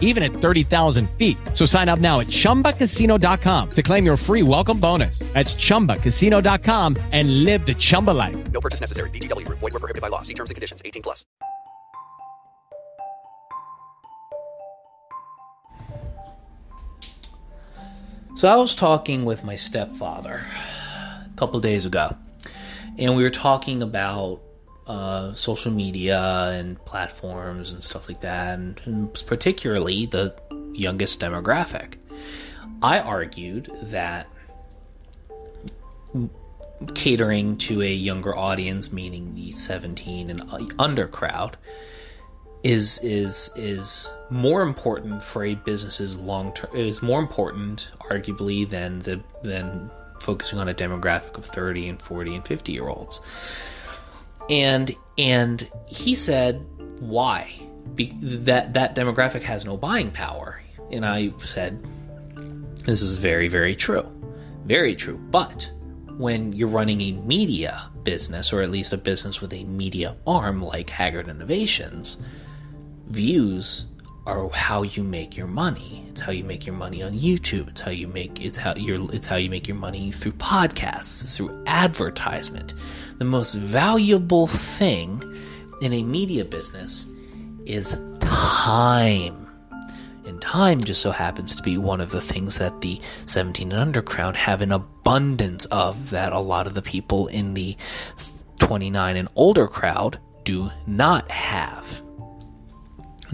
even at 30,000 feet. So sign up now at chumbacasino.com to claim your free welcome bonus. That's chumbacasino.com and live the Chumba life. No purchase necessary. VGW Group. Void were prohibited by law. See terms and conditions. 18 plus. So I was talking with my stepfather a couple days ago, and we were talking about uh, social media and platforms and stuff like that, and, and particularly the youngest demographic. I argued that catering to a younger audience, meaning the 17 and under crowd, is is is more important for a business's long term is more important arguably than the than focusing on a demographic of 30 and 40 and 50 year olds and and he said why? Be, that that demographic has no buying power. And i said this is very very true. Very true. But when you're running a media business or at least a business with a media arm like haggard innovations views are how you make your money. How you make your money on YouTube. It's how you make it's how you it's how you make your money through podcasts, through advertisement. The most valuable thing in a media business is time. And time just so happens to be one of the things that the 17 and under crowd have an abundance of that a lot of the people in the 29 and older crowd do not have.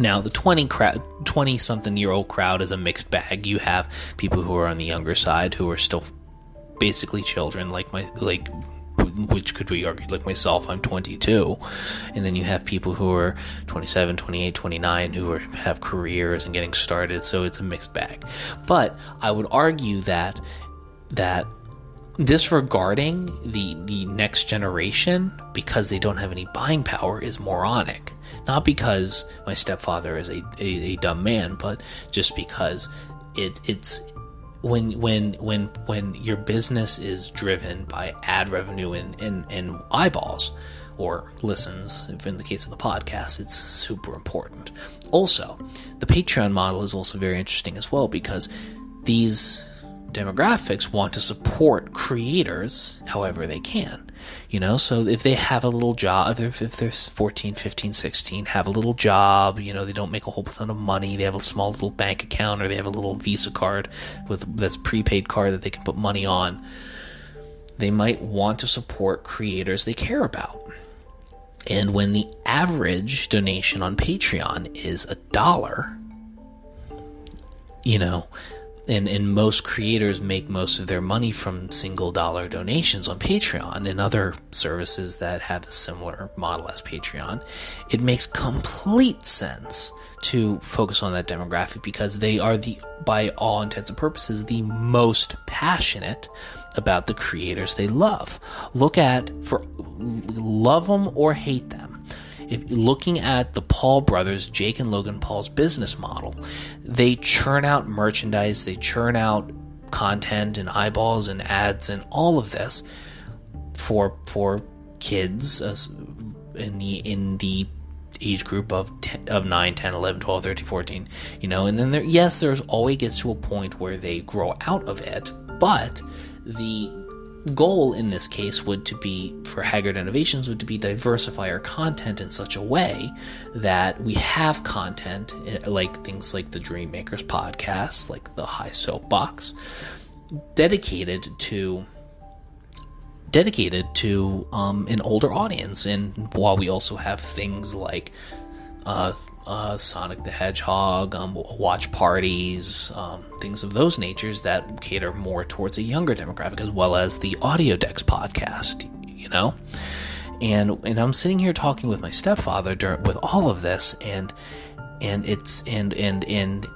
Now, the 20 crowd, 20 something year old crowd is a mixed bag. You have people who are on the younger side who are still basically children, like my, like, which could be argued like myself, I'm 22. And then you have people who are 27, 28, 29 who are, have careers and getting started. So it's a mixed bag. But I would argue that, that disregarding the, the next generation because they don't have any buying power is moronic. Not because my stepfather is a, a, a dumb man, but just because it, it's when when when when your business is driven by ad revenue and, and, and eyeballs or listens, if in the case of the podcast, it's super important. Also, the Patreon model is also very interesting as well because these demographics want to support creators however they can. You know, so if they have a little job, if they're, if they're 14, 15, 16, have a little job, you know, they don't make a whole ton of money, they have a small little bank account or they have a little Visa card with this prepaid card that they can put money on, they might want to support creators they care about. And when the average donation on Patreon is a dollar, you know, and, and most creators make most of their money from single dollar donations on Patreon and other services that have a similar model as Patreon, it makes complete sense to focus on that demographic because they are the, by all intents and purposes, the most passionate about the creators they love. Look at, for love them or hate them if looking at the Paul brothers, Jake and Logan Paul's business model, they churn out merchandise, they churn out content and eyeballs and ads and all of this for for kids uh, in the in the age group of 10, of 9 10 11 12 13 14 you know and then there yes there's always gets to a point where they grow out of it but the goal in this case would to be for Haggard Innovations would to be diversify our content in such a way that we have content eh, like things like the Dream Makers podcast, like the High Soapbox, dedicated to dedicated to um, an older audience. And while we also have things like uh, uh, Sonic the Hedgehog, um, watch parties, um, things of those natures that cater more towards a younger demographic, as well as the Audio Decks podcast, you know? And, and I'm sitting here talking with my stepfather during, with all of this, and and it's and and and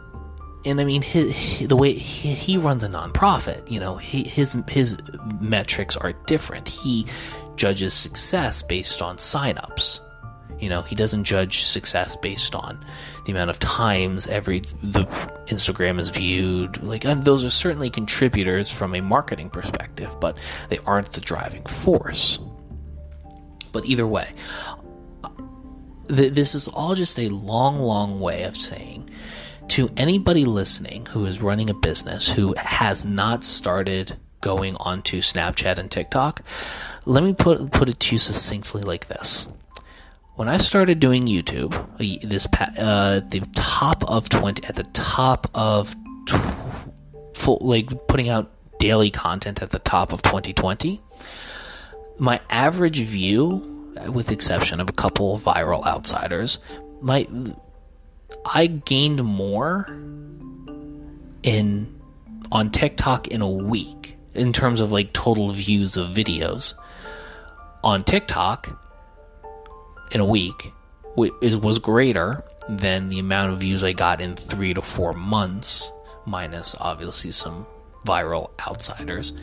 and I mean the way he, he, runs a nonprofit, you know, he, his his metrics are different. He judges success based on signups You know, he doesn't judge success based on the amount of times every the Instagram is viewed. Like those are certainly contributors from a marketing perspective, but they aren't the driving force. But either way, th- this is all just a long, long way of saying to anybody listening who is running a business who has not started going onto Snapchat and TikTok, let me put put it to you succinctly like this. When I started doing YouTube, this uh, the top of twenty at the top of tw- full like putting out daily content at the top of 2020, my average view, with exception of a couple of viral outsiders, my I gained more in on TikTok in a week in terms of like total views of videos. On TikTok in a week was greater than the amount of views I got in 3 to 4 months minus obviously some viral outsiders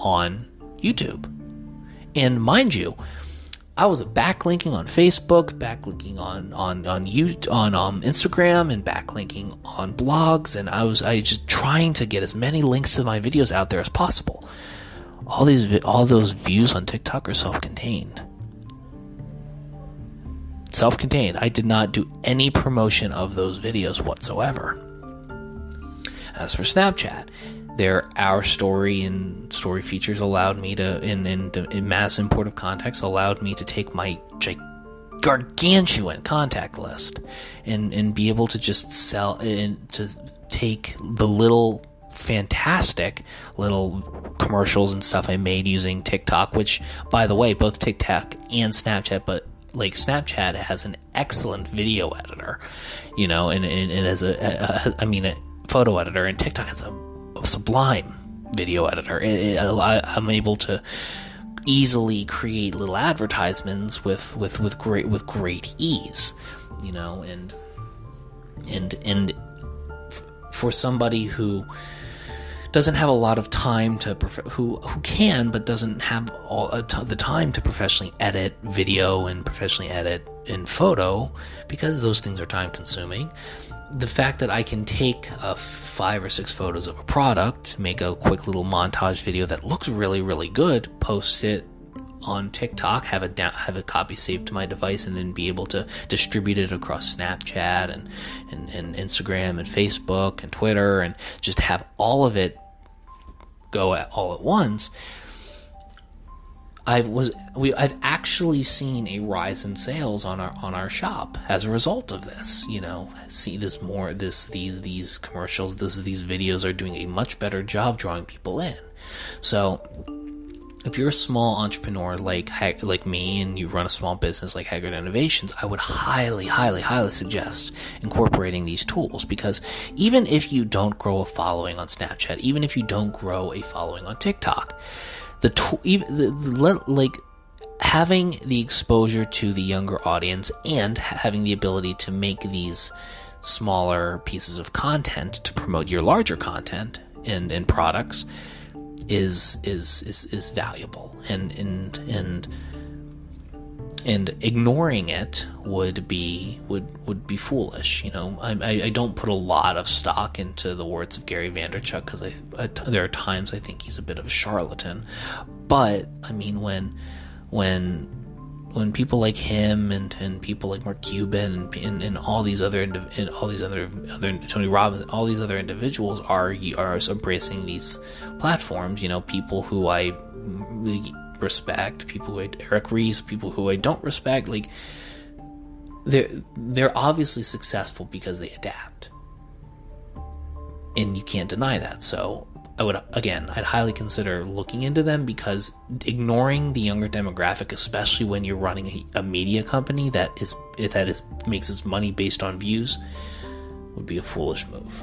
on YouTube. And mind you, I was backlinking on Facebook, backlinking on on on you on um, Instagram, and backlinking on blogs, and I was I just trying to get as many links to my videos out there as possible. All these all those views on TikTok are self-contained. Self-contained. I did not do any promotion of those videos whatsoever. As for Snapchat, their our story and story features allowed me to in in, in mass import of context allowed me to take my gargantuan contact list and and be able to just sell and to take the little fantastic little commercials and stuff I made using TikTok, which by the way, both TikTok and Snapchat, but like Snapchat has an excellent video editor, you know, and, and, and as a, a, a I mean, a photo editor, and TikTok has a sublime video editor. It, it, I, I'm able to easily create little advertisements with, with, with great with great ease, you know, and and and for somebody who doesn't have a lot of time to prof- who who can but doesn't have all the time to professionally edit video and professionally edit in photo because those things are time consuming. The fact that I can take uh, five or six photos of a product, make a quick little montage video that looks really, really good, post it on TikTok, have a down, have a copy saved to my device, and then be able to distribute it across Snapchat and, and, and Instagram and Facebook and Twitter, and just have all of it go at all at once I was we I've actually seen a rise in sales on our on our shop as a result of this. You know, see this more this these these commercials, this these videos are doing a much better job drawing people in. So if you're a small entrepreneur like like me and you run a small business like Haggard Innovations, I would highly, highly, highly suggest incorporating these tools because even if you don't grow a following on Snapchat, even if you don't grow a following on TikTok, the, the like having the exposure to the younger audience and having the ability to make these smaller pieces of content to promote your larger content and, and products is is is is valuable and and and and ignoring it would be would would be foolish. You know, I, I, don't put a lot of stock into the words of Gary Vaynerchuk because I, I, there are times I think he's a bit of a charlatan. But I mean, when when when people like him and, and people like Mark Cuban and, and, and all these other and all these other other Tony Robbins, all these other individuals are are embracing these platforms. You know, people who I really respect, people who I, Eric Ries, people who I don't respect, like they're they're obviously successful because they adapt, and you can't deny that. So I would again, I'd highly consider looking into them because ignoring the younger demographic, especially when you're running a, a media company that is that is makes its money based on views, would be a foolish move.